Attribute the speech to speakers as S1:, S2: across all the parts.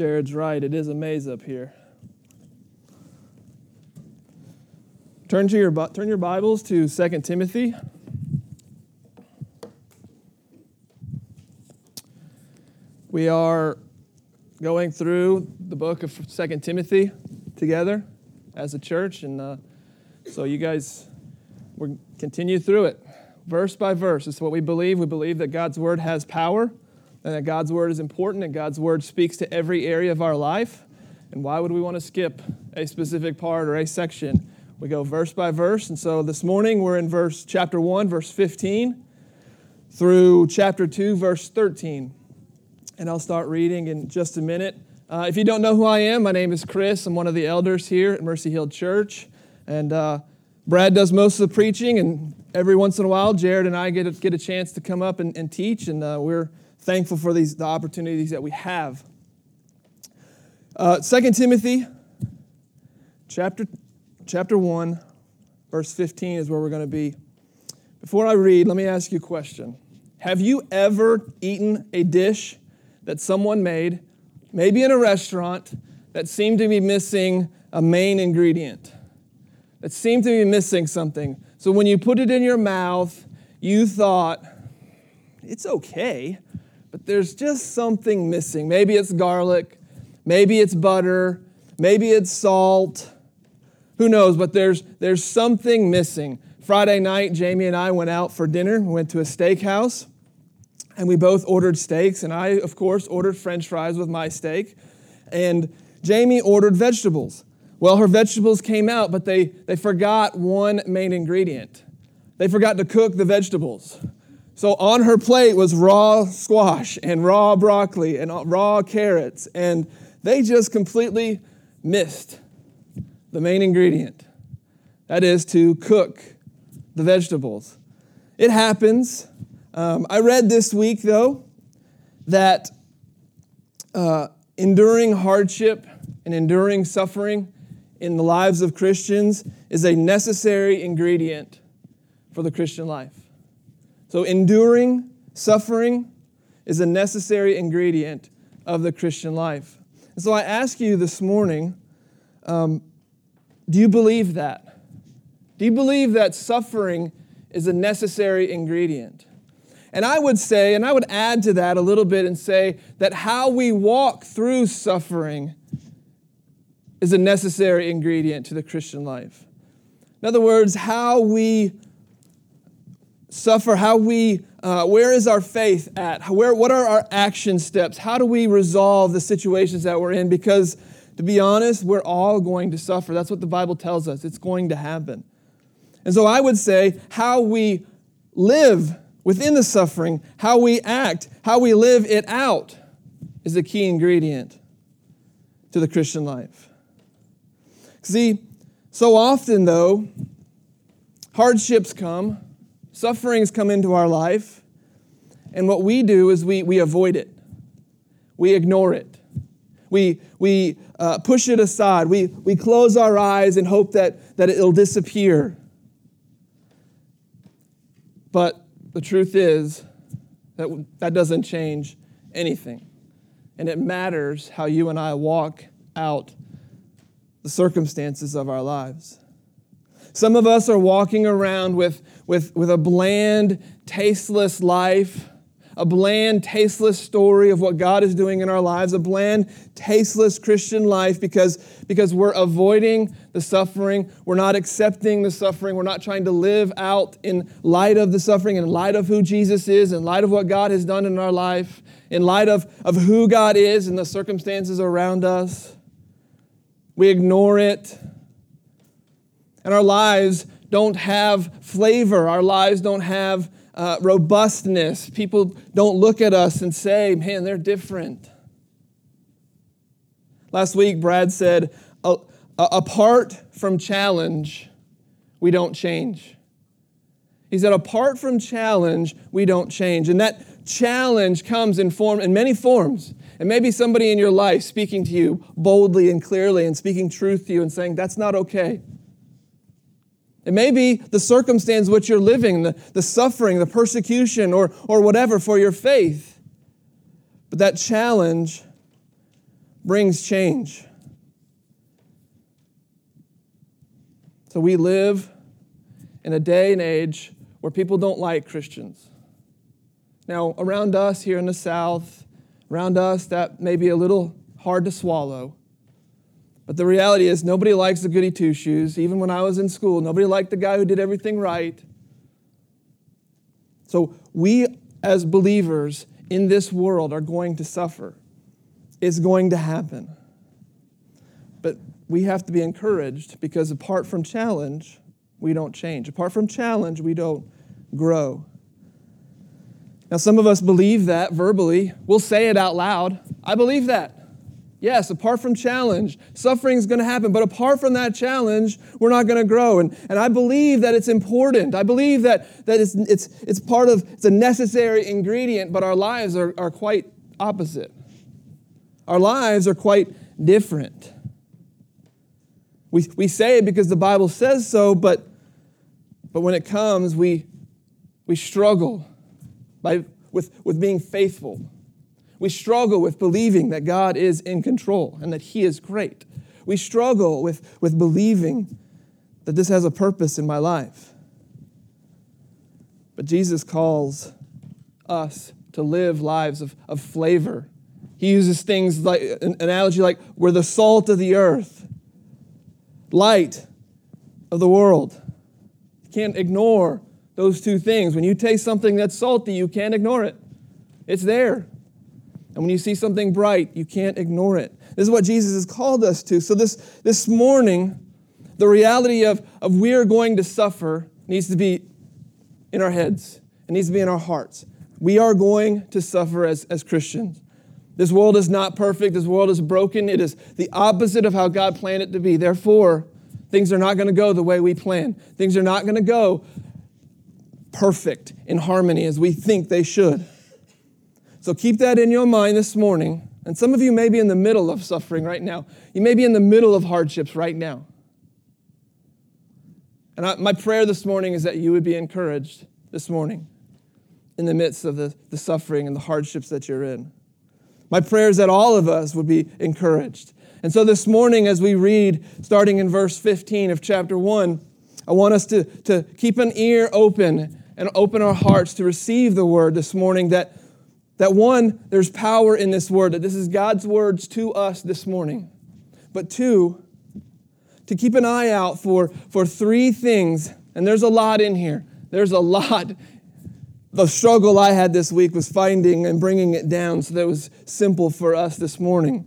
S1: Jared's right. It is a maze up here. Turn, to your, turn your Bibles to 2 Timothy. We are going through the book of 2 Timothy together as a church, and uh, so you guys, we continue through it verse by verse. It's what we believe. We believe that God's word has power and that God's word is important and God's word speaks to every area of our life. And why would we want to skip a specific part or a section? We go verse by verse. And so this morning we're in verse chapter 1, verse 15 through chapter 2, verse 13. And I'll start reading in just a minute. Uh, if you don't know who I am, my name is Chris. I'm one of the elders here at Mercy Hill Church. And uh, Brad does most of the preaching, and every once in a while, Jared and I get a, get a chance to come up and, and teach, and uh, we're thankful for these the opportunities that we have. Uh, 2 Timothy chapter, chapter 1, verse 15 is where we're going to be. Before I read, let me ask you a question. Have you ever eaten a dish that someone made, maybe in a restaurant, that seemed to be missing a main ingredient? That seemed to be missing something. So when you put it in your mouth, you thought, it's okay, but there's just something missing. Maybe it's garlic, maybe it's butter, maybe it's salt. Who knows, but there's, there's something missing. Friday night, Jamie and I went out for dinner. We went to a steakhouse, and we both ordered steaks. And I, of course, ordered french fries with my steak. And Jamie ordered vegetables. Well, her vegetables came out, but they, they forgot one main ingredient. They forgot to cook the vegetables. So on her plate was raw squash and raw broccoli and raw carrots, and they just completely missed the main ingredient. That is to cook the vegetables. It happens. Um, I read this week, though, that uh, enduring hardship and enduring suffering in the lives of Christians is a necessary ingredient for the Christian life. So, enduring suffering is a necessary ingredient of the Christian life. And so, I ask you this morning um, do you believe that? Do you believe that suffering is a necessary ingredient? And I would say, and I would add to that a little bit and say that how we walk through suffering is a necessary ingredient to the Christian life. In other words, how we suffer, how we, uh, where is our faith at? Where, what are our action steps? How do we resolve the situations that we're in? Because to be honest, we're all going to suffer. That's what the Bible tells us. It's going to happen. And so I would say how we live within the suffering, how we act, how we live it out is a key ingredient to the Christian life. See, so often though, hardships come, sufferings come into our life, and what we do is we, we avoid it. We ignore it. We, we uh, push it aside. We, we close our eyes and hope that, that it'll disappear. But the truth is that that doesn't change anything. And it matters how you and I walk out the circumstances of our lives. Some of us are walking around with, with, with a bland, tasteless life, a bland, tasteless story of what God is doing in our lives, a bland, tasteless Christian life because, because we're avoiding the suffering. We're not accepting the suffering. We're not trying to live out in light of the suffering, in light of who Jesus is, in light of what God has done in our life, in light of, of who God is and the circumstances around us. We ignore it. And our lives don't have flavor. Our lives don't have uh, robustness. People don't look at us and say, man, they're different. Last week, Brad said, apart from challenge, we don't change. He said, apart from challenge, we don't change. And that challenge comes in form in many forms. And maybe somebody in your life speaking to you boldly and clearly and speaking truth to you and saying, that's not okay. It may be the circumstance which you're living, the, the suffering, the persecution, or, or whatever for your faith. But that challenge brings change. So we live in a day and age where people don't like Christians. Now, around us here in the South, around us, that may be a little hard to swallow. But the reality is, nobody likes the goody two shoes. Even when I was in school, nobody liked the guy who did everything right. So, we as believers in this world are going to suffer. It's going to happen. But we have to be encouraged because apart from challenge, we don't change. Apart from challenge, we don't grow. Now, some of us believe that verbally. We'll say it out loud. I believe that. Yes, apart from challenge, suffering is going to happen. But apart from that challenge, we're not going to grow. And, and I believe that it's important. I believe that, that it's, it's, it's part of, it's a necessary ingredient, but our lives are, are quite opposite. Our lives are quite different. We, we say it because the Bible says so, but, but when it comes, we, we struggle by, with, with being faithful. We struggle with believing that God is in control and that He is great. We struggle with, with believing that this has a purpose in my life. But Jesus calls us to live lives of, of flavor. He uses things like an analogy like we're the salt of the earth, light of the world. You can't ignore those two things. When you taste something that's salty, you can't ignore it. It's there. And when you see something bright, you can't ignore it. This is what Jesus has called us to. So this, this morning, the reality of, of we're going to suffer needs to be in our heads. It needs to be in our hearts. We are going to suffer as, as Christians. This world is not perfect. This world is broken. It is the opposite of how God planned it to be. Therefore, things are not going to go the way we plan. Things are not going to go perfect in harmony as we think they should. So keep that in your mind this morning. And some of you may be in the middle of suffering right now. You may be in the middle of hardships right now. And I, my prayer this morning is that you would be encouraged this morning in the midst of the, the suffering and the hardships that you're in. My prayer is that all of us would be encouraged. And so this morning, as we read, starting in verse 15 of chapter 1, I want us to, to keep an ear open and open our hearts to receive the word this morning that, that one, there's power in this word, that this is God's words to us this morning. But two, to keep an eye out for, for three things, and there's a lot in here. There's a lot. The struggle I had this week was finding and bringing it down so that it was simple for us this morning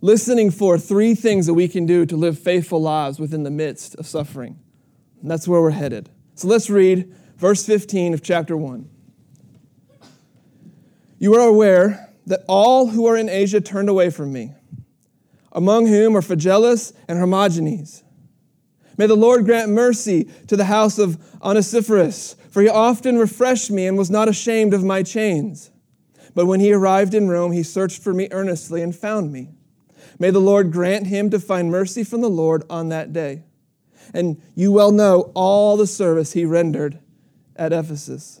S1: listening for three things that we can do to live faithful lives within the midst of suffering. And that's where we're headed. So let's read verse 15 of chapter 1. You are aware that all who are in Asia turned away from me, among whom are Phygelus and Hermogenes. May the Lord grant mercy to the house of Onesiphorus, for he often refreshed me and was not ashamed of my chains. But when he arrived in Rome, he searched for me earnestly and found me. May the Lord grant him to find mercy from the Lord on that day. And you well know all the service he rendered at Ephesus.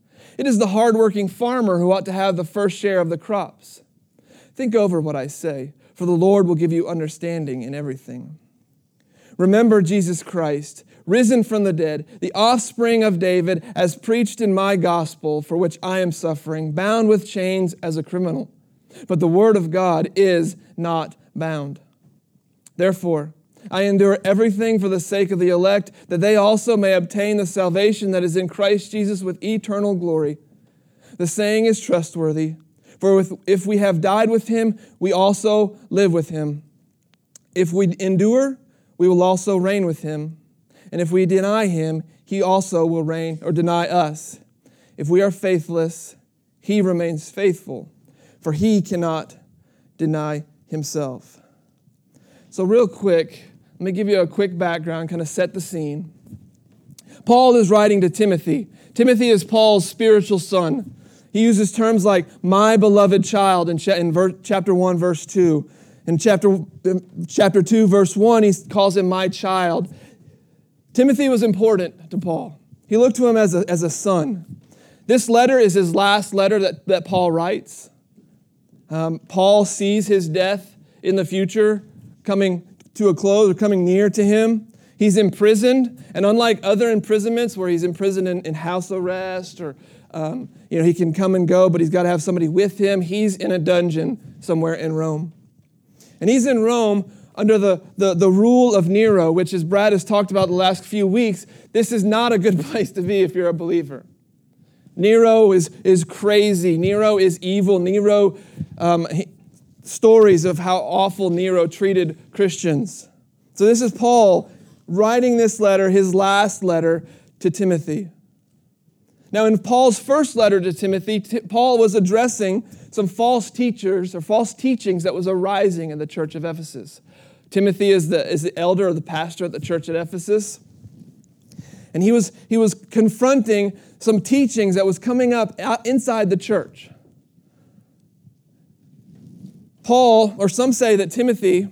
S1: It is the hardworking farmer who ought to have the first share of the crops. Think over what I say, for the Lord will give you understanding in everything. Remember Jesus Christ, risen from the dead, the offspring of David, as preached in my gospel, for which I am suffering, bound with chains as a criminal but the word of God is not bound. Therefore, I endure everything for the sake of the elect, that they also may obtain the salvation that is in Christ Jesus with eternal glory. The saying is trustworthy, for if we have died with him, we also live with him. If we endure, we will also reign with him. And if we deny him, he also will reign or deny us. If we are faithless, he remains faithful for he cannot deny himself. So, real quick, let me give you a quick background, kind of set the scene. Paul is writing to Timothy. Timothy is Paul's spiritual son. He uses terms like my beloved child in, chapter 1, verse 2. In chapter, chapter 2, verse 1, he calls him my child. Timothy was important to Paul. He looked to him as a, as a son. This letter is his last letter that, that Paul writes. Um, Paul sees his death in the future coming to a close or coming near to him. He's imprisoned, and unlike other imprisonments where he's imprisoned in, in house arrest or um, you know he can come and go, but he's got to have somebody with him, he's in a dungeon somewhere in Rome. And he's in Rome under the, the, the rule of Nero, which, as Brad has talked about the last few weeks, this is not a good place to be if you're a believer. Nero is, is crazy. Nero is evil. Nero, um, stories of how awful Nero treated Christians. So, this is Paul writing this letter, his last letter to Timothy. Now, in Paul's first letter to Timothy, T- Paul was addressing some false teachers or false teachings that was arising in the church of Ephesus. Timothy is the, is the elder or the pastor at the church at Ephesus. And he was, he was confronting some teachings that was coming up inside the church. Paul, or some say that Timothy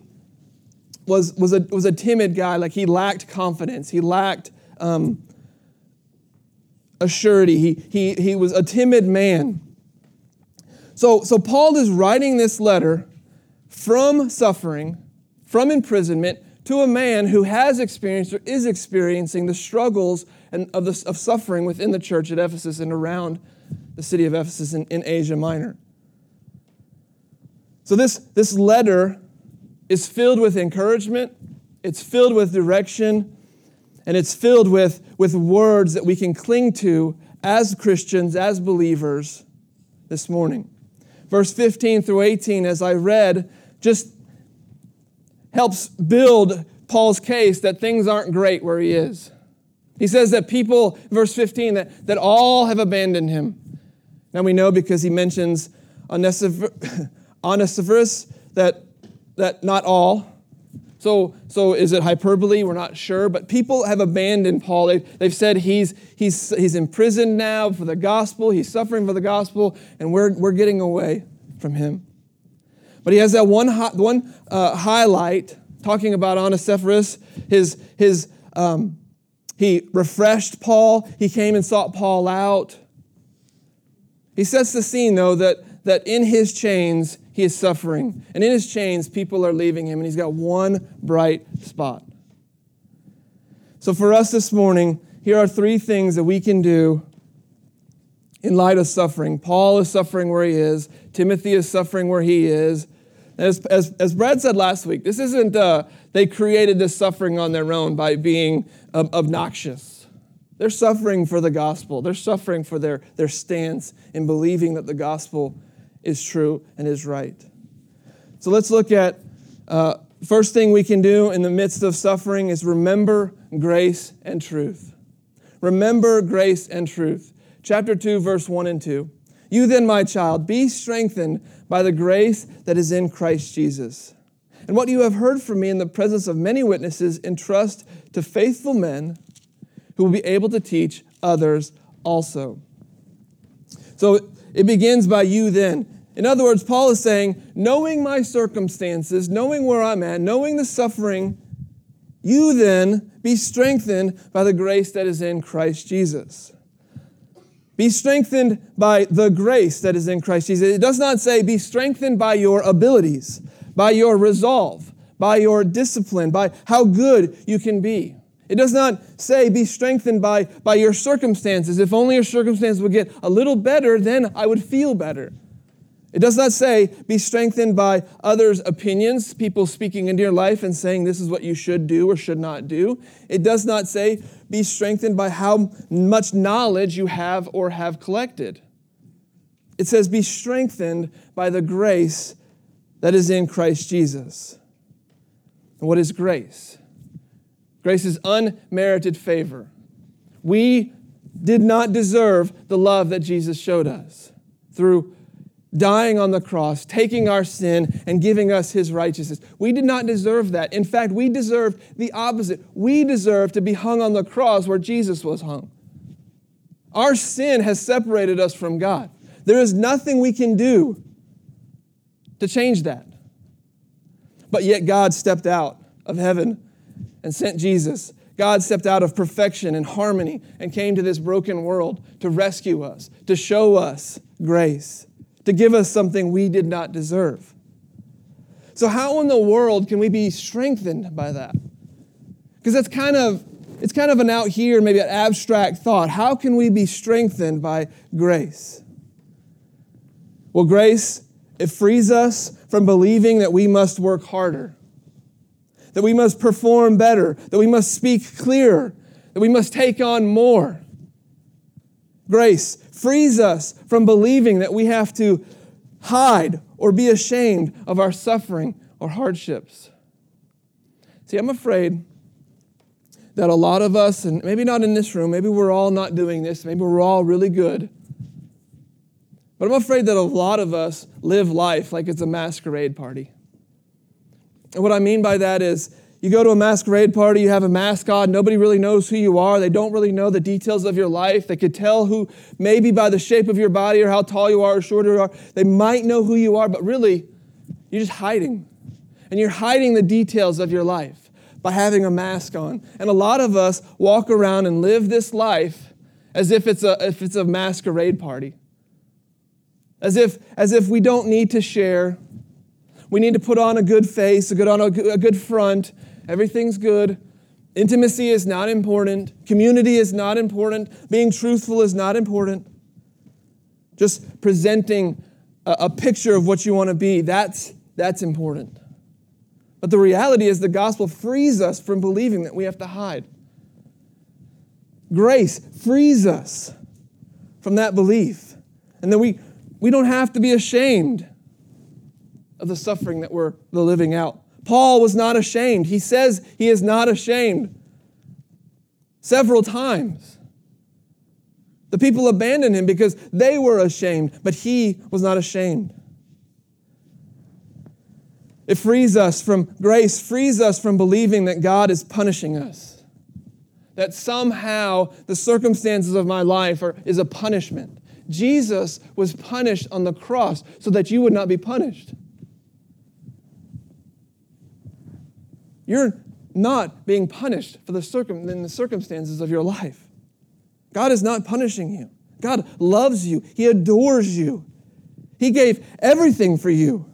S1: was, was, a, was a timid guy, like he lacked confidence, he lacked um, assurity, he, he, he was a timid man. So, so Paul is writing this letter from suffering, from imprisonment, to a man who has experienced or is experiencing the struggles and of, the, of suffering within the church at Ephesus and around the city of Ephesus in, in Asia Minor. So this, this letter is filled with encouragement, it's filled with direction, and it's filled with, with words that we can cling to as Christians, as believers this morning. Verse 15 through 18, as I read, just helps build Paul's case that things aren't great where he is. He says that people, verse 15, that, that all have abandoned him. Now we know because he mentions Onesiphorus that, that not all. So, so is it hyperbole? We're not sure. But people have abandoned Paul. They've, they've said he's, he's, he's imprisoned now for the gospel, he's suffering for the gospel, and we're, we're getting away from him. But he has that one, one uh, highlight talking about Onesiphorus. His, his, um, he refreshed Paul. He came and sought Paul out. He sets the scene, though, that, that in his chains, he is suffering. And in his chains, people are leaving him, and he's got one bright spot. So, for us this morning, here are three things that we can do in light of suffering. Paul is suffering where he is, Timothy is suffering where he is. As, as, as Brad said last week, this isn't, uh, they created this suffering on their own by being um, obnoxious. They're suffering for the gospel. They're suffering for their, their stance in believing that the gospel is true and is right. So let's look at uh, first thing we can do in the midst of suffering is remember grace and truth. Remember grace and truth chapter 2, verse 1 and 2. You then, my child, be strengthened by the grace that is in Christ Jesus. And what you have heard from me in the presence of many witnesses, entrust to faithful men who will be able to teach others also. So it begins by you then. In other words, Paul is saying, knowing my circumstances, knowing where I'm at, knowing the suffering, you then be strengthened by the grace that is in Christ Jesus. Be strengthened by the grace that is in Christ Jesus. It does not say be strengthened by your abilities, by your resolve, by your discipline, by how good you can be. It does not say be strengthened by, by your circumstances. If only your circumstances would get a little better, then I would feel better. It does not say be strengthened by others' opinions, people speaking into your life and saying this is what you should do or should not do. It does not say be strengthened by how much knowledge you have or have collected. It says be strengthened by the grace that is in Christ Jesus. And what is grace? Grace is unmerited favor. We did not deserve the love that Jesus showed us through dying on the cross, taking our sin, and giving us his righteousness. We did not deserve that. In fact, we deserved the opposite. We deserved to be hung on the cross where Jesus was hung. Our sin has separated us from God. There is nothing we can do to change that. But yet, God stepped out of heaven and sent Jesus. God stepped out of perfection and harmony and came to this broken world to rescue us, to show us grace to give us something we did not deserve. So, how in the world can we be strengthened by that? Because that's kind of it's kind of an out here, maybe an abstract thought. How can we be strengthened by grace? Well, grace, it frees us from believing that we must work harder, that we must perform better, that we must speak clearer, that we must take on more. Grace frees us from believing that we have to hide or be ashamed of our suffering or hardships. See, I'm afraid that a lot of us, and maybe not in this room, maybe we're all not doing this, maybe we're all really good. But I'm afraid that a lot of us live life like it's a masquerade party. And what I mean by that is you go to a masquerade party, you have a mascot, nobody really knows who you are. They don't really know the details of your life. They could tell who, maybe by the shape of your body or how tall you are or shorter you are, they might know who you are, but really, you're just hiding. And you're hiding the details of your life by having a mask on. And a lot of us walk around and live this life as if it's a, if it's a masquerade party. As if, as if we don't need to share. We need to put on a good face, a good, on a, a good front, Everything's good. Intimacy is not important. Community is not important. Being truthful is not important. Just presenting a, a picture of what you want to be, that's, that's important. But the reality is, the gospel frees us from believing that we have to hide. Grace frees us from that belief. And then we, we don't have to be ashamed of the suffering that we're the living out. Paul was not ashamed. He says he is not ashamed several times. The people abandoned him because they were ashamed, but he was not ashamed. It frees us from grace, frees us from believing that God is punishing us. That somehow the circumstances of my life are, is a punishment. Jesus was punished on the cross so that you would not be punished. You're not being punished for the circum- in the circumstances of your life. God is not punishing you. God loves you. He adores you. He gave everything for you.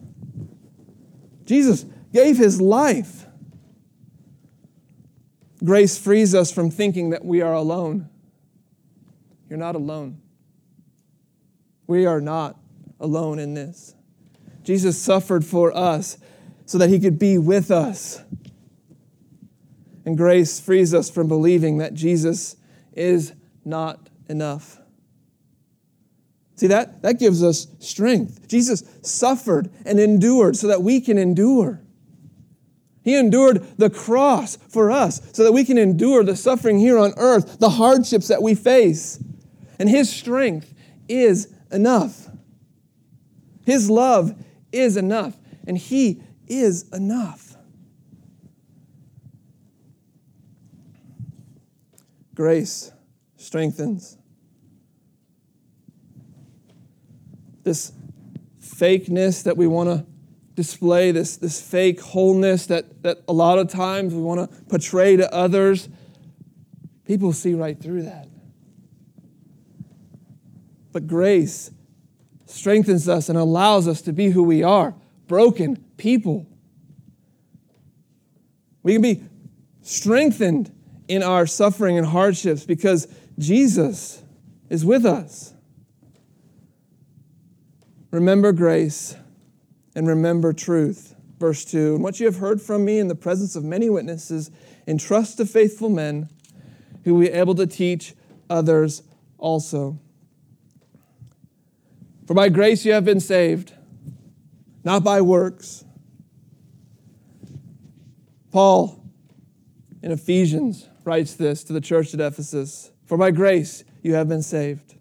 S1: Jesus gave his life. Grace frees us from thinking that we are alone. You're not alone. We are not alone in this. Jesus suffered for us so that he could be with us. And grace frees us from believing that Jesus is not enough. See, that, that gives us strength. Jesus suffered and endured so that we can endure. He endured the cross for us so that we can endure the suffering here on earth, the hardships that we face. And His strength is enough. His love is enough, and He is enough. Grace strengthens. This fakeness that we want to display, this, this fake wholeness that, that a lot of times we want to portray to others, people see right through that. But grace strengthens us and allows us to be who we are broken people. We can be strengthened in our suffering and hardships because Jesus is with us. Remember grace and remember truth. Verse 2 And what you have heard from me in the presence of many witnesses, entrust to faithful men who will be able to teach others also. For by grace you have been saved, not by works. Paul in Ephesians writes this to the church at Ephesus For by grace you have been saved.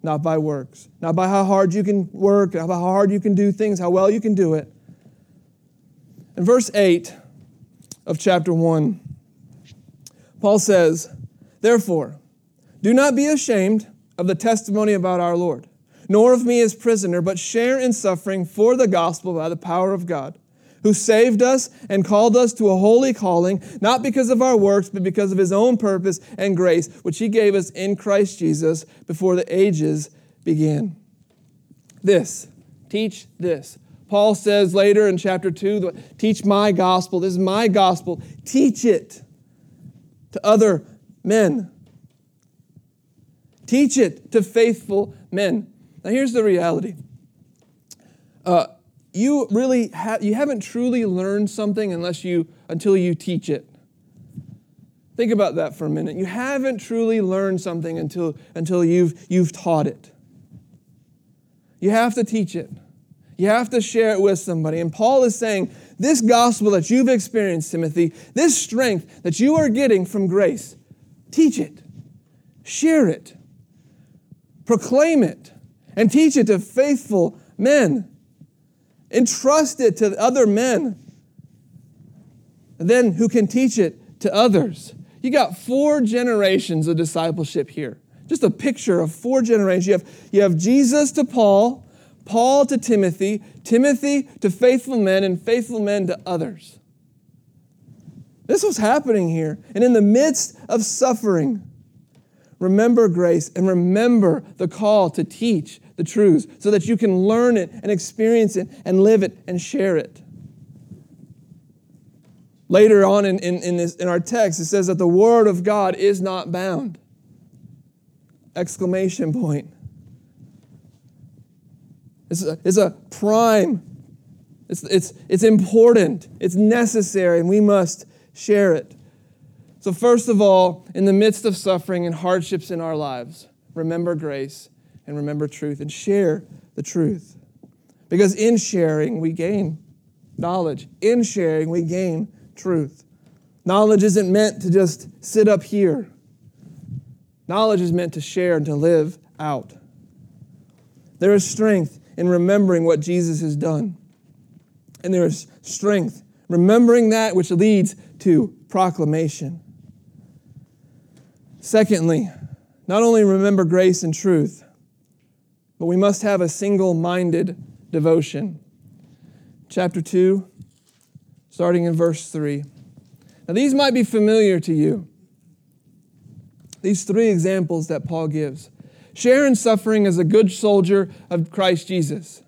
S1: not by works, not by how hard you can work, how hard you can do things, how well you can do it. In verse 8 of chapter 1, Paul says, Therefore, do not be ashamed of the testimony about our Lord, nor of me as prisoner, but share in suffering for the gospel by the power of God who saved us and called us to a holy calling, not because of our works, but because of his own purpose and grace, which he gave us in Christ Jesus before the ages began. This, teach this. Paul says later in chapter 2, teach my gospel. This is my gospel. Teach it to other men. Teach it to faithful men. Now, here's the reality. Uh, you really ha- you haven't truly learned something unless you until you teach it. Think about that for a minute. You haven't truly learned something until until you've you've taught it. You have to teach it. You have to share it with somebody. And Paul is saying, this gospel that you've experienced, Timothy, this strength that you are getting from grace, teach it. Share it. Proclaim it and teach it to faithful men. Entrust it to other men, then who can teach it to others. You got four generations of discipleship here. Just a picture of four generations. You have, you have Jesus to Paul, Paul to Timothy, Timothy to faithful men, and faithful men to others. This was happening here. And in the midst of suffering, remember grace and remember the call to teach the truths so that you can learn it and experience it and live it and share it. Later on in, in, in, this, in our text, it says that the word of God is not bound. Exclamation point. It's a, it's a prime. It's, it's, it's important. It's necessary, and we must share it. So, first of all, in the midst of suffering and hardships in our lives, remember grace and remember truth and share the truth. Because in sharing, we gain knowledge. In sharing, we gain truth. Knowledge isn't meant to just sit up here, knowledge is meant to share and to live out. There is strength in remembering what Jesus has done. And there is strength remembering that which leads to proclamation. Secondly, not only remember grace and truth, but we must have a single minded devotion. Chapter 2, starting in verse 3. Now, these might be familiar to you. These three examples that Paul gives. Share in suffering as a good soldier of Christ Jesus.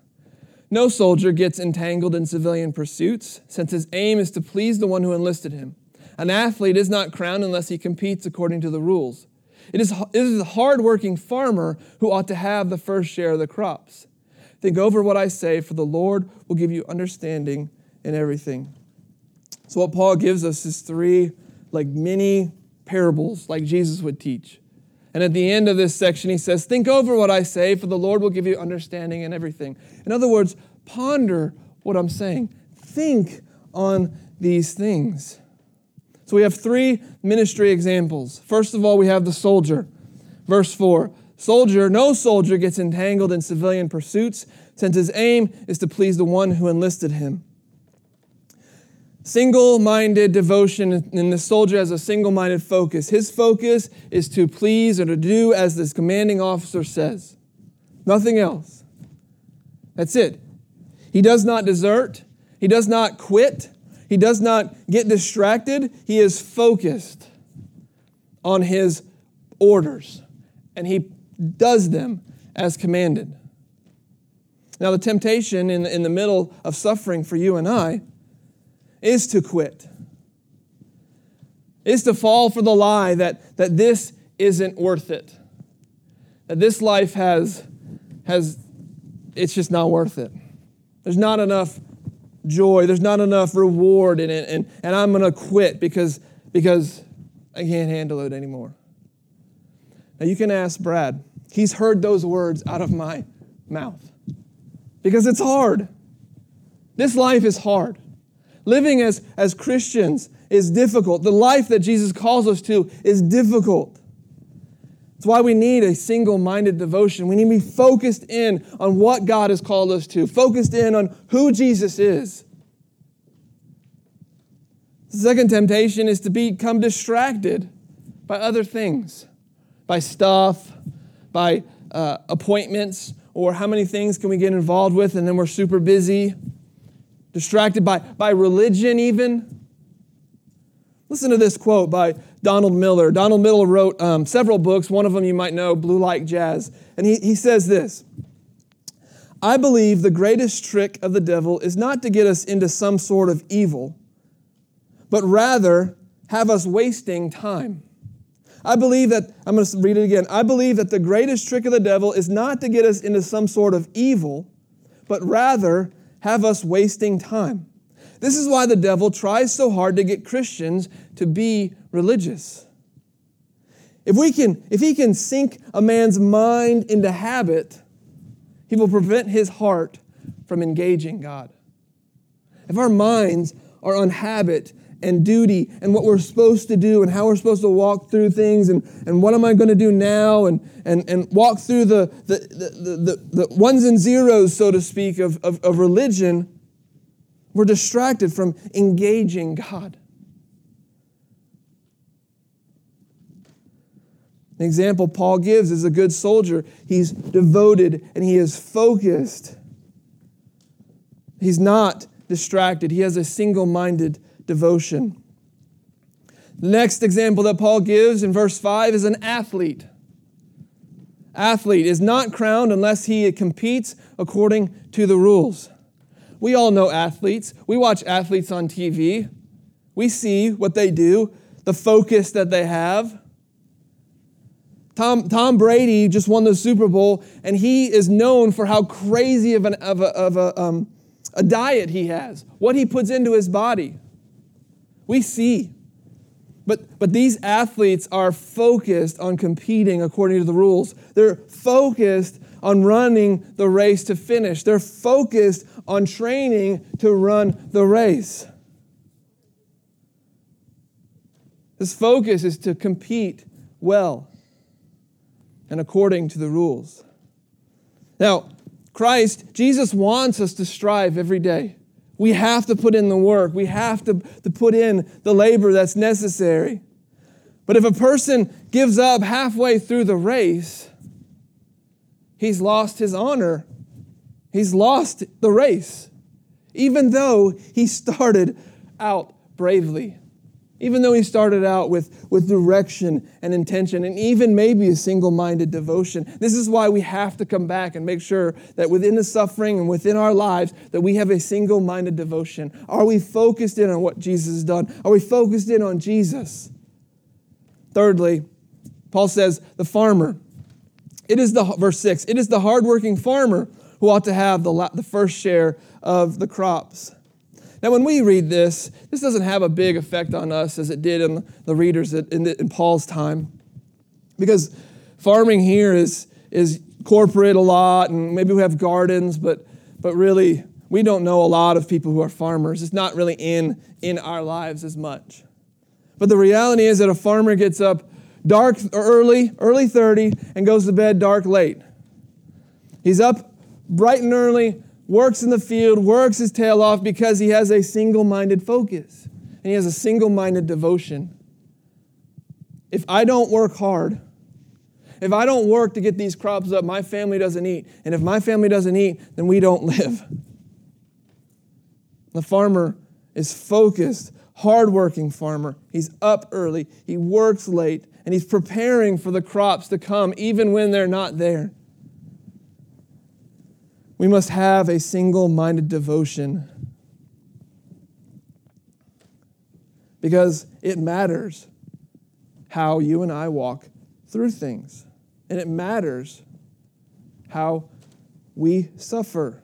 S1: No soldier gets entangled in civilian pursuits, since his aim is to please the one who enlisted him. An athlete is not crowned unless he competes according to the rules. It is, it is the hardworking farmer who ought to have the first share of the crops. Think over what I say, for the Lord will give you understanding in everything. So, what Paul gives us is three, like mini parables, like Jesus would teach. And at the end of this section, he says, Think over what I say, for the Lord will give you understanding in everything. In other words, ponder what I'm saying. Think on these things. So we have three ministry examples. First of all, we have the soldier. Verse 4 Soldier, no soldier gets entangled in civilian pursuits, since his aim is to please the one who enlisted him. Single minded devotion, and the soldier has a single minded focus. His focus is to please or to do as this commanding officer says. Nothing else. That's it. He does not desert, he does not quit, he does not get distracted, he is focused on his orders and he does them as commanded. Now, the temptation in in the middle of suffering for you and I is to quit, is to fall for the lie that, that this isn't worth it, that this life has, has, it's just not worth it. There's not enough joy. There's not enough reward in it. And, and I'm going to quit because, because I can't handle it anymore. Now, you can ask Brad. He's heard those words out of my mouth because it's hard. This life is hard. Living as, as Christians is difficult. The life that Jesus calls us to is difficult. That's why we need a single minded devotion. We need to be focused in on what God has called us to, focused in on who Jesus is. The second temptation is to become distracted by other things, by stuff, by uh, appointments, or how many things can we get involved with and then we're super busy, distracted by, by religion, even. Listen to this quote by Donald Miller. Donald Miller wrote um, several books. One of them you might know, Blue Like Jazz. And he, he says this I believe the greatest trick of the devil is not to get us into some sort of evil, but rather have us wasting time. I believe that, I'm going to read it again. I believe that the greatest trick of the devil is not to get us into some sort of evil, but rather have us wasting time. This is why the devil tries so hard to get Christians to be religious. If, we can, if he can sink a man's mind into habit, he will prevent his heart from engaging God. If our minds are on habit and duty and what we're supposed to do and how we're supposed to walk through things and, and what am I going to do now and, and, and walk through the, the, the, the, the ones and zeros, so to speak, of, of, of religion, we're distracted from engaging God. An example Paul gives is a good soldier. He's devoted and he is focused. He's not distracted. He has a single minded devotion. The next example that Paul gives in verse 5 is an athlete. Athlete is not crowned unless he competes according to the rules. We all know athletes. We watch athletes on TV. We see what they do, the focus that they have. Tom, Tom Brady just won the Super Bowl, and he is known for how crazy of, an, of, a, of a, um, a diet he has, what he puts into his body. We see. But, but these athletes are focused on competing according to the rules. They're focused on running the race to finish. They're focused on training to run the race. This focus is to compete well and according to the rules. Now, Christ, Jesus wants us to strive every day. We have to put in the work, we have to, to put in the labor that's necessary. But if a person gives up halfway through the race, he's lost his honor. He's lost the race, even though he started out bravely. Even though he started out with, with direction and intention, and even maybe a single minded devotion. This is why we have to come back and make sure that within the suffering and within our lives, that we have a single minded devotion. Are we focused in on what Jesus has done? Are we focused in on Jesus? Thirdly, Paul says, the farmer. It is the, verse 6, it is the hardworking farmer who ought to have the, the first share of the crops. Now, when we read this, this doesn't have a big effect on us as it did in the readers in, the, in Paul's time. Because farming here is, is corporate a lot, and maybe we have gardens, but, but really, we don't know a lot of people who are farmers. It's not really in, in our lives as much. But the reality is that a farmer gets up dark early, early 30, and goes to bed dark late. He's up bright and early, works in the field, works his tail off because he has a single minded focus and he has a single minded devotion. If I don't work hard, if I don't work to get these crops up, my family doesn't eat. And if my family doesn't eat, then we don't live. The farmer is focused, hardworking farmer. He's up early, he works late, and he's preparing for the crops to come even when they're not there. We must have a single minded devotion because it matters how you and I walk through things, and it matters how we suffer.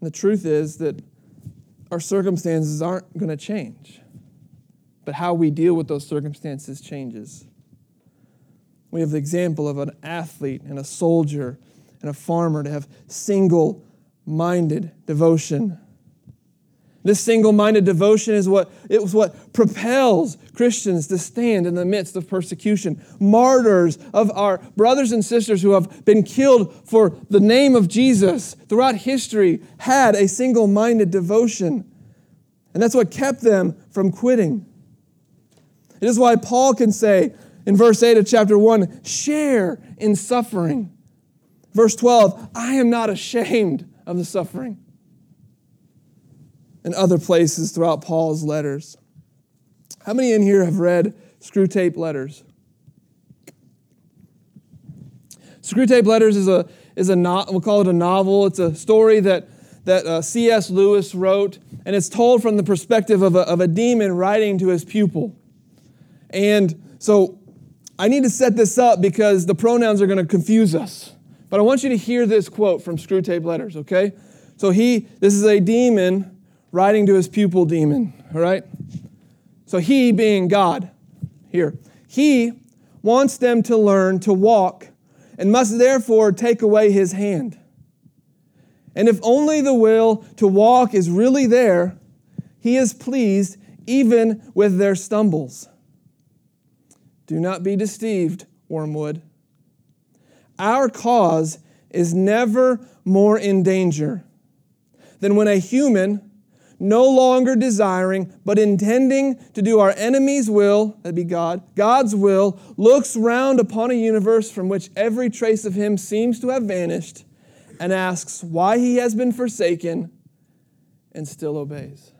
S1: And the truth is that our circumstances aren't going to change but how we deal with those circumstances changes. We have the example of an athlete and a soldier and a farmer to have single minded devotion. This single-minded devotion is what it was what propels Christians to stand in the midst of persecution. Martyrs of our brothers and sisters who have been killed for the name of Jesus throughout history had a single-minded devotion. And that's what kept them from quitting. It is why Paul can say in verse 8 of chapter 1, share in suffering. Verse 12, I am not ashamed of the suffering and other places throughout Paul's letters. How many in here have read Screwtape Letters? Screwtape Letters is a is a not we'll call it a novel. It's a story that that uh, C.S. Lewis wrote, and it's told from the perspective of a, of a demon writing to his pupil. And so I need to set this up because the pronouns are going to confuse us. But I want you to hear this quote from Screwtape Letters, okay? So he, this is a demon writing to his pupil demon, all right? So he, being God, here, he wants them to learn to walk and must therefore take away his hand. And if only the will to walk is really there, he is pleased even with their stumbles. Do not be deceived, Wormwood. Our cause is never more in danger than when a human no longer desiring, but intending to do our enemy's will, that be God, God's will, looks round upon a universe from which every trace of him seems to have vanished, and asks why he has been forsaken, and still obeys.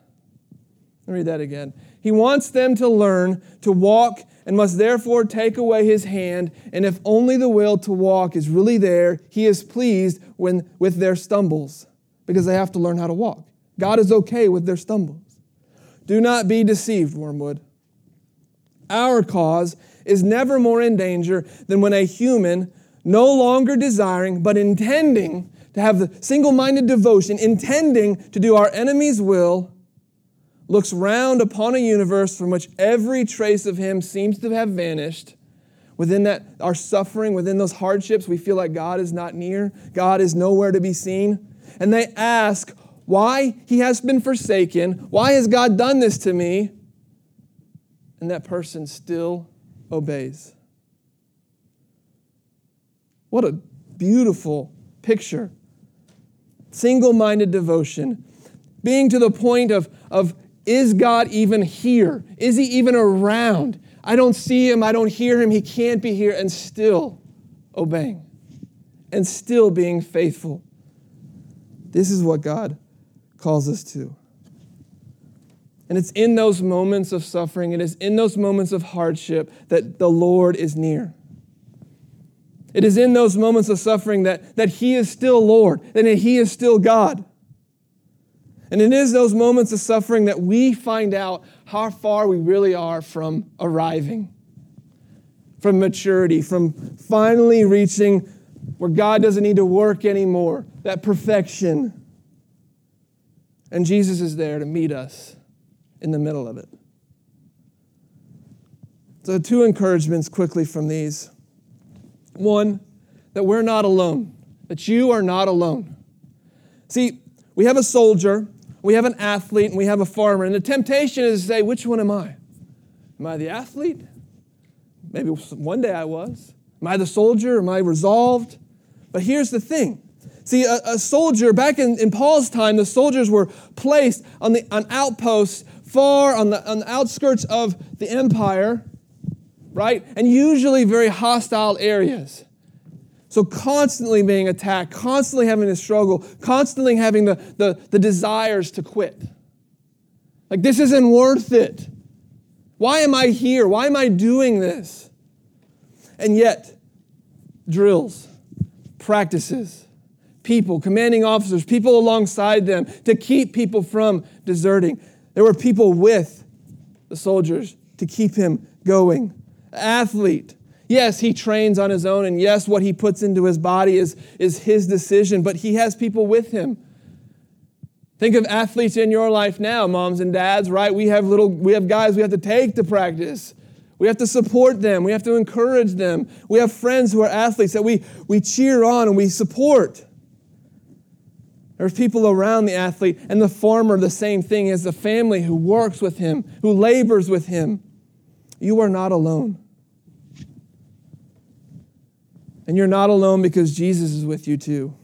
S1: Let me read that again. He wants them to learn to walk and must therefore take away his hand, and if only the will to walk is really there, he is pleased when, with their stumbles, because they have to learn how to walk. God is okay with their stumbles. Do not be deceived, Wormwood. Our cause is never more in danger than when a human, no longer desiring, but intending to have the single minded devotion, intending to do our enemy's will, looks round upon a universe from which every trace of him seems to have vanished. Within that, our suffering, within those hardships, we feel like God is not near, God is nowhere to be seen. And they ask, why he has been forsaken. Why has God done this to me? And that person still obeys. What a beautiful picture. Single minded devotion. Being to the point of, of is God even here? Is he even around? I don't see him, I don't hear him, he can't be here, and still obeying and still being faithful. This is what God calls us to. And it's in those moments of suffering, it is in those moments of hardship that the Lord is near. It is in those moments of suffering that, that He is still Lord and that He is still God. And it is those moments of suffering that we find out how far we really are from arriving, from maturity, from finally reaching where God doesn't need to work anymore, that perfection. And Jesus is there to meet us in the middle of it. So, two encouragements quickly from these. One, that we're not alone, that you are not alone. See, we have a soldier, we have an athlete, and we have a farmer. And the temptation is to say, which one am I? Am I the athlete? Maybe one day I was. Am I the soldier? Am I resolved? But here's the thing See, a, a soldier, back in, in Paul's time, the soldiers were placed on, the, on outposts far on the, on the outskirts of the empire, right? And usually very hostile areas. So constantly being attacked, constantly having to struggle, constantly having the, the, the desires to quit. Like, this isn't worth it. Why am I here? Why am I doing this? And yet, drills, practices, people, commanding officers, people alongside them to keep people from deserting. There were people with the soldiers to keep him going. Athlete. Yes, he trains on his own, and yes, what he puts into his body is, is his decision, but he has people with him. Think of athletes in your life now, moms and dads, right? We have little, we have guys we have to take to practice. We have to support them. We have to encourage them. We have friends who are athletes that we, we cheer on and we support. There's people around the athlete, and the farmer, the same thing as the family who works with him, who labors with him. You are not alone. And you're not alone because Jesus is with you too.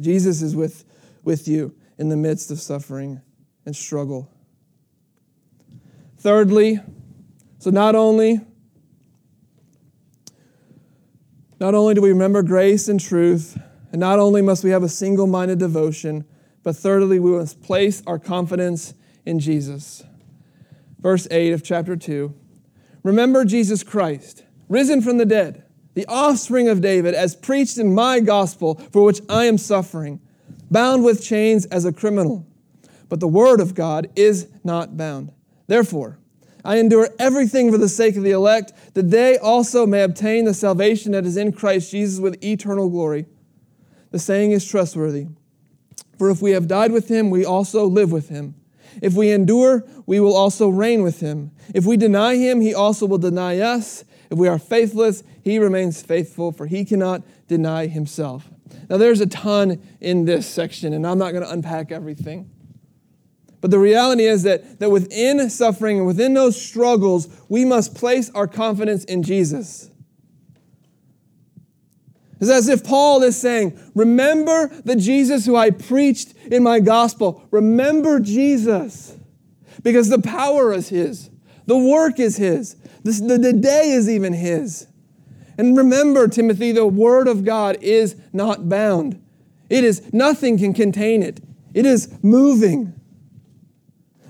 S1: Jesus is with, with you in the midst of suffering and struggle. Thirdly, so not only not only do we remember grace and truth, and not only must we have a single-minded devotion, but thirdly we must place our confidence in Jesus. Verse 8 of chapter 2. Remember Jesus Christ, risen from the dead, the offspring of David, as preached in my gospel, for which I am suffering, bound with chains as a criminal. But the word of God is not bound. Therefore, I endure everything for the sake of the elect, that they also may obtain the salvation that is in Christ Jesus with eternal glory. The saying is trustworthy. For if we have died with him, we also live with him. If we endure, we will also reign with him. If we deny him, he also will deny us. If we are faithless, he remains faithful, for he cannot deny himself. Now, there's a ton in this section, and I'm not going to unpack everything. But the reality is that, that within suffering and within those struggles, we must place our confidence in Jesus. It's as if Paul is saying, Remember the Jesus who I preached in my gospel. Remember Jesus. Because the power is His, the work is His, the, the day is even His. And remember, Timothy, the Word of God is not bound. It is, nothing can contain it. It is moving.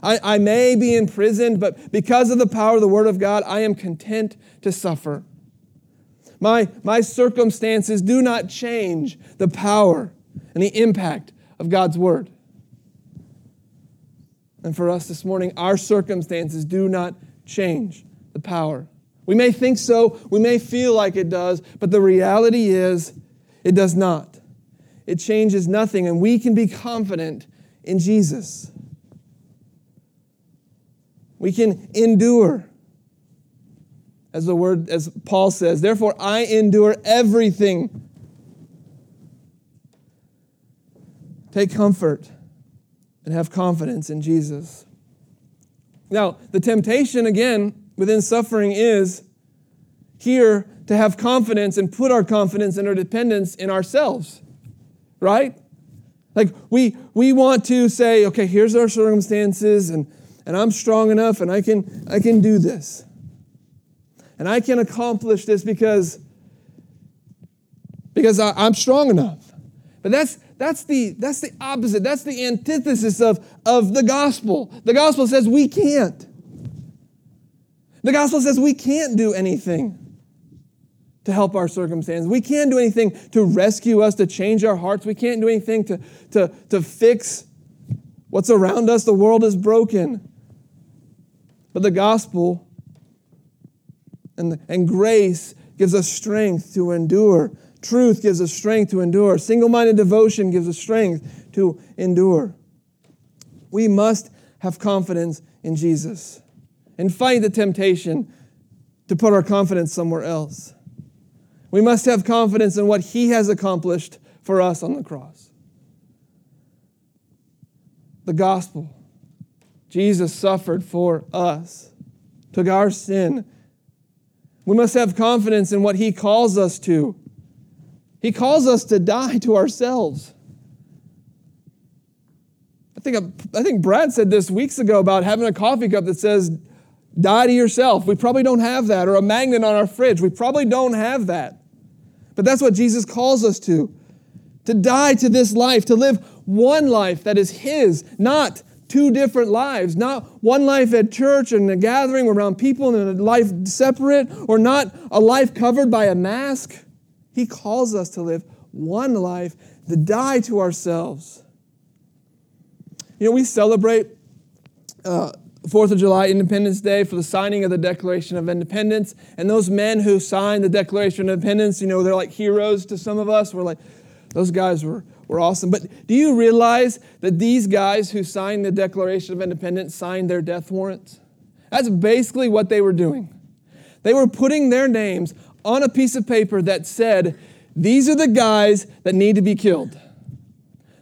S1: I, I may be imprisoned, but because of the power of the Word of God, I am content to suffer. My, my circumstances do not change the power and the impact of God's Word. And for us this morning, our circumstances do not change the power. We may think so, we may feel like it does, but the reality is it does not. It changes nothing, and we can be confident in Jesus. We can endure. As the word, as Paul says, therefore I endure everything. Take comfort and have confidence in Jesus. Now, the temptation again within suffering is here to have confidence and put our confidence and our dependence in ourselves, right? Like we we want to say, okay, here's our circumstances, and and I'm strong enough and I can, I can do this. And I can accomplish this because, because I, I'm strong enough. But that's, that's, the, that's the opposite. That's the antithesis of, of the gospel. The gospel says we can't. The gospel says we can't do anything to help our circumstances. We can't do anything to rescue us, to change our hearts. We can't do anything to, to, to fix what's around us. The world is broken. But the gospel and, and grace gives us strength to endure. Truth gives us strength to endure. Single minded devotion gives us strength to endure. We must have confidence in Jesus and fight the temptation to put our confidence somewhere else. We must have confidence in what He has accomplished for us on the cross. The gospel Jesus suffered for us, took our sin. We must have confidence in what He calls us to. He calls us to die to ourselves. I think, I think Brad said this weeks ago about having a coffee cup that says, die to yourself. We probably don't have that, or a magnet on our fridge. We probably don't have that. But that's what Jesus calls us to to die to this life, to live one life that is His, not two different lives, not one life at church and a gathering around people and a life separate, or not a life covered by a mask. He calls us to live one life, to die to ourselves. You know, we celebrate uh, Fourth of July, Independence Day, for the signing of the Declaration of Independence. And those men who signed the Declaration of Independence, you know, they're like heroes to some of us. We're like, those guys were were awesome. But do you realize that these guys who signed the Declaration of Independence signed their death warrants? That's basically what they were doing. They were putting their names on a piece of paper that said, These are the guys that need to be killed.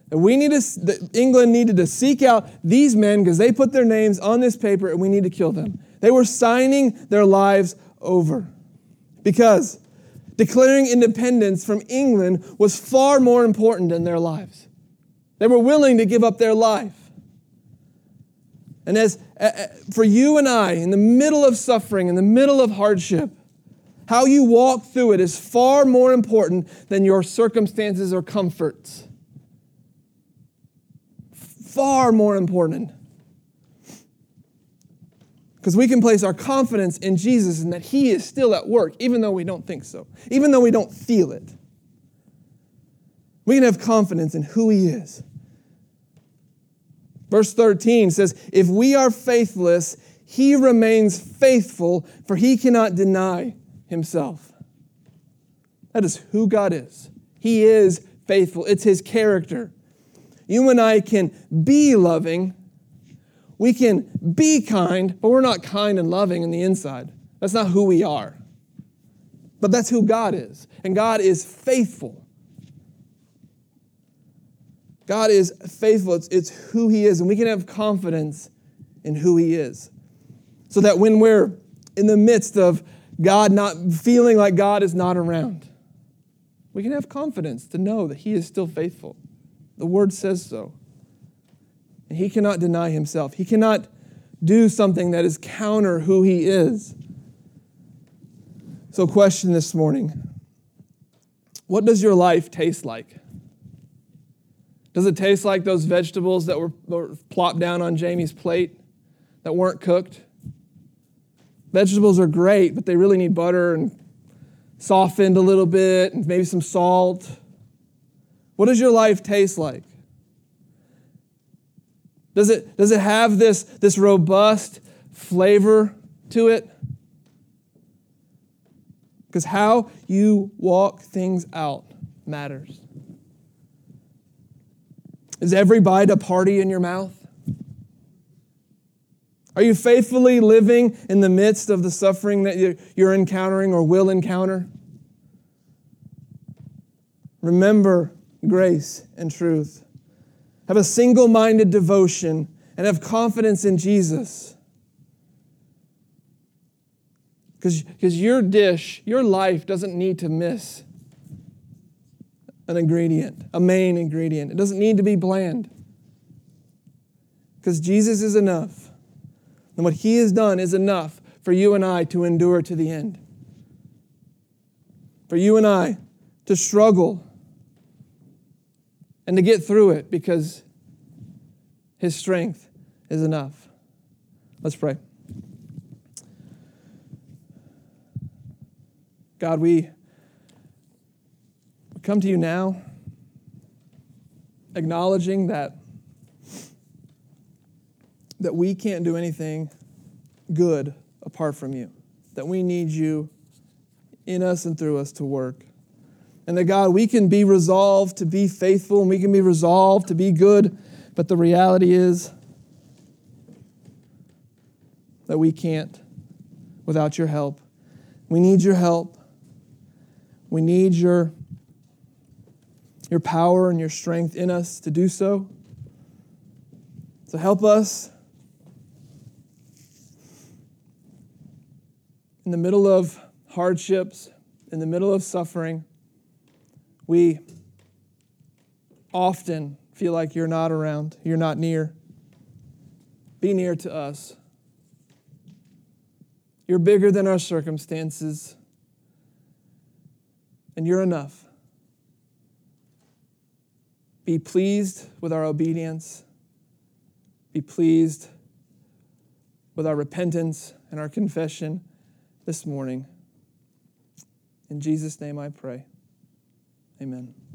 S1: That we need to, that England needed to seek out these men because they put their names on this paper and we need to kill them. They were signing their lives over because declaring independence from England was far more important than their lives. They were willing to give up their life. And as for you and I, in the middle of suffering, in the middle of hardship, how you walk through it is far more important than your circumstances or comforts. Far more important. Because we can place our confidence in Jesus and that He is still at work, even though we don't think so, even though we don't feel it. We can have confidence in who He is. Verse 13 says, If we are faithless, He remains faithful, for He cannot deny Himself. That is who God is. He is faithful, it's His character. You and I can be loving we can be kind, but we're not kind and loving in the inside. That's not who we are. But that's who God is. And God is faithful. God is faithful. It's, it's who He is. And we can have confidence in who He is. So that when we're in the midst of God not feeling like God is not around, we can have confidence to know that He is still faithful. The Word says so. And he cannot deny himself. He cannot do something that is counter who he is. So, question this morning What does your life taste like? Does it taste like those vegetables that were, were plopped down on Jamie's plate that weren't cooked? Vegetables are great, but they really need butter and softened a little bit and maybe some salt. What does your life taste like? Does it, does it have this, this robust flavor to it? Because how you walk things out matters. Is every bite a party in your mouth? Are you faithfully living in the midst of the suffering that you're encountering or will encounter? Remember grace and truth have a single minded devotion, and have confidence in Jesus. Because your dish, your life doesn't need to miss an ingredient, a main ingredient. It doesn't need to be bland. Because Jesus is enough. And what he has done is enough for you and I to endure to the end. For you and I to struggle and to get through it because His strength is enough. Let's pray. God, we come to you now acknowledging that that we can't do anything good apart from you. That we need you in us and through us to work. And that, God, we can be resolved to be faithful and we can be resolved to be good, but the reality is that we can't without your help. We need your help. We need your, your power and your strength in us to do so. So help us in the middle of hardships, in the middle of suffering we often feel like you're not around, you're not near. Be near to us. You're bigger than our circumstances, and you're enough. Be pleased with our obedience. Be pleased with our repentance and our confession this morning. In Jesus' name I pray. Amen.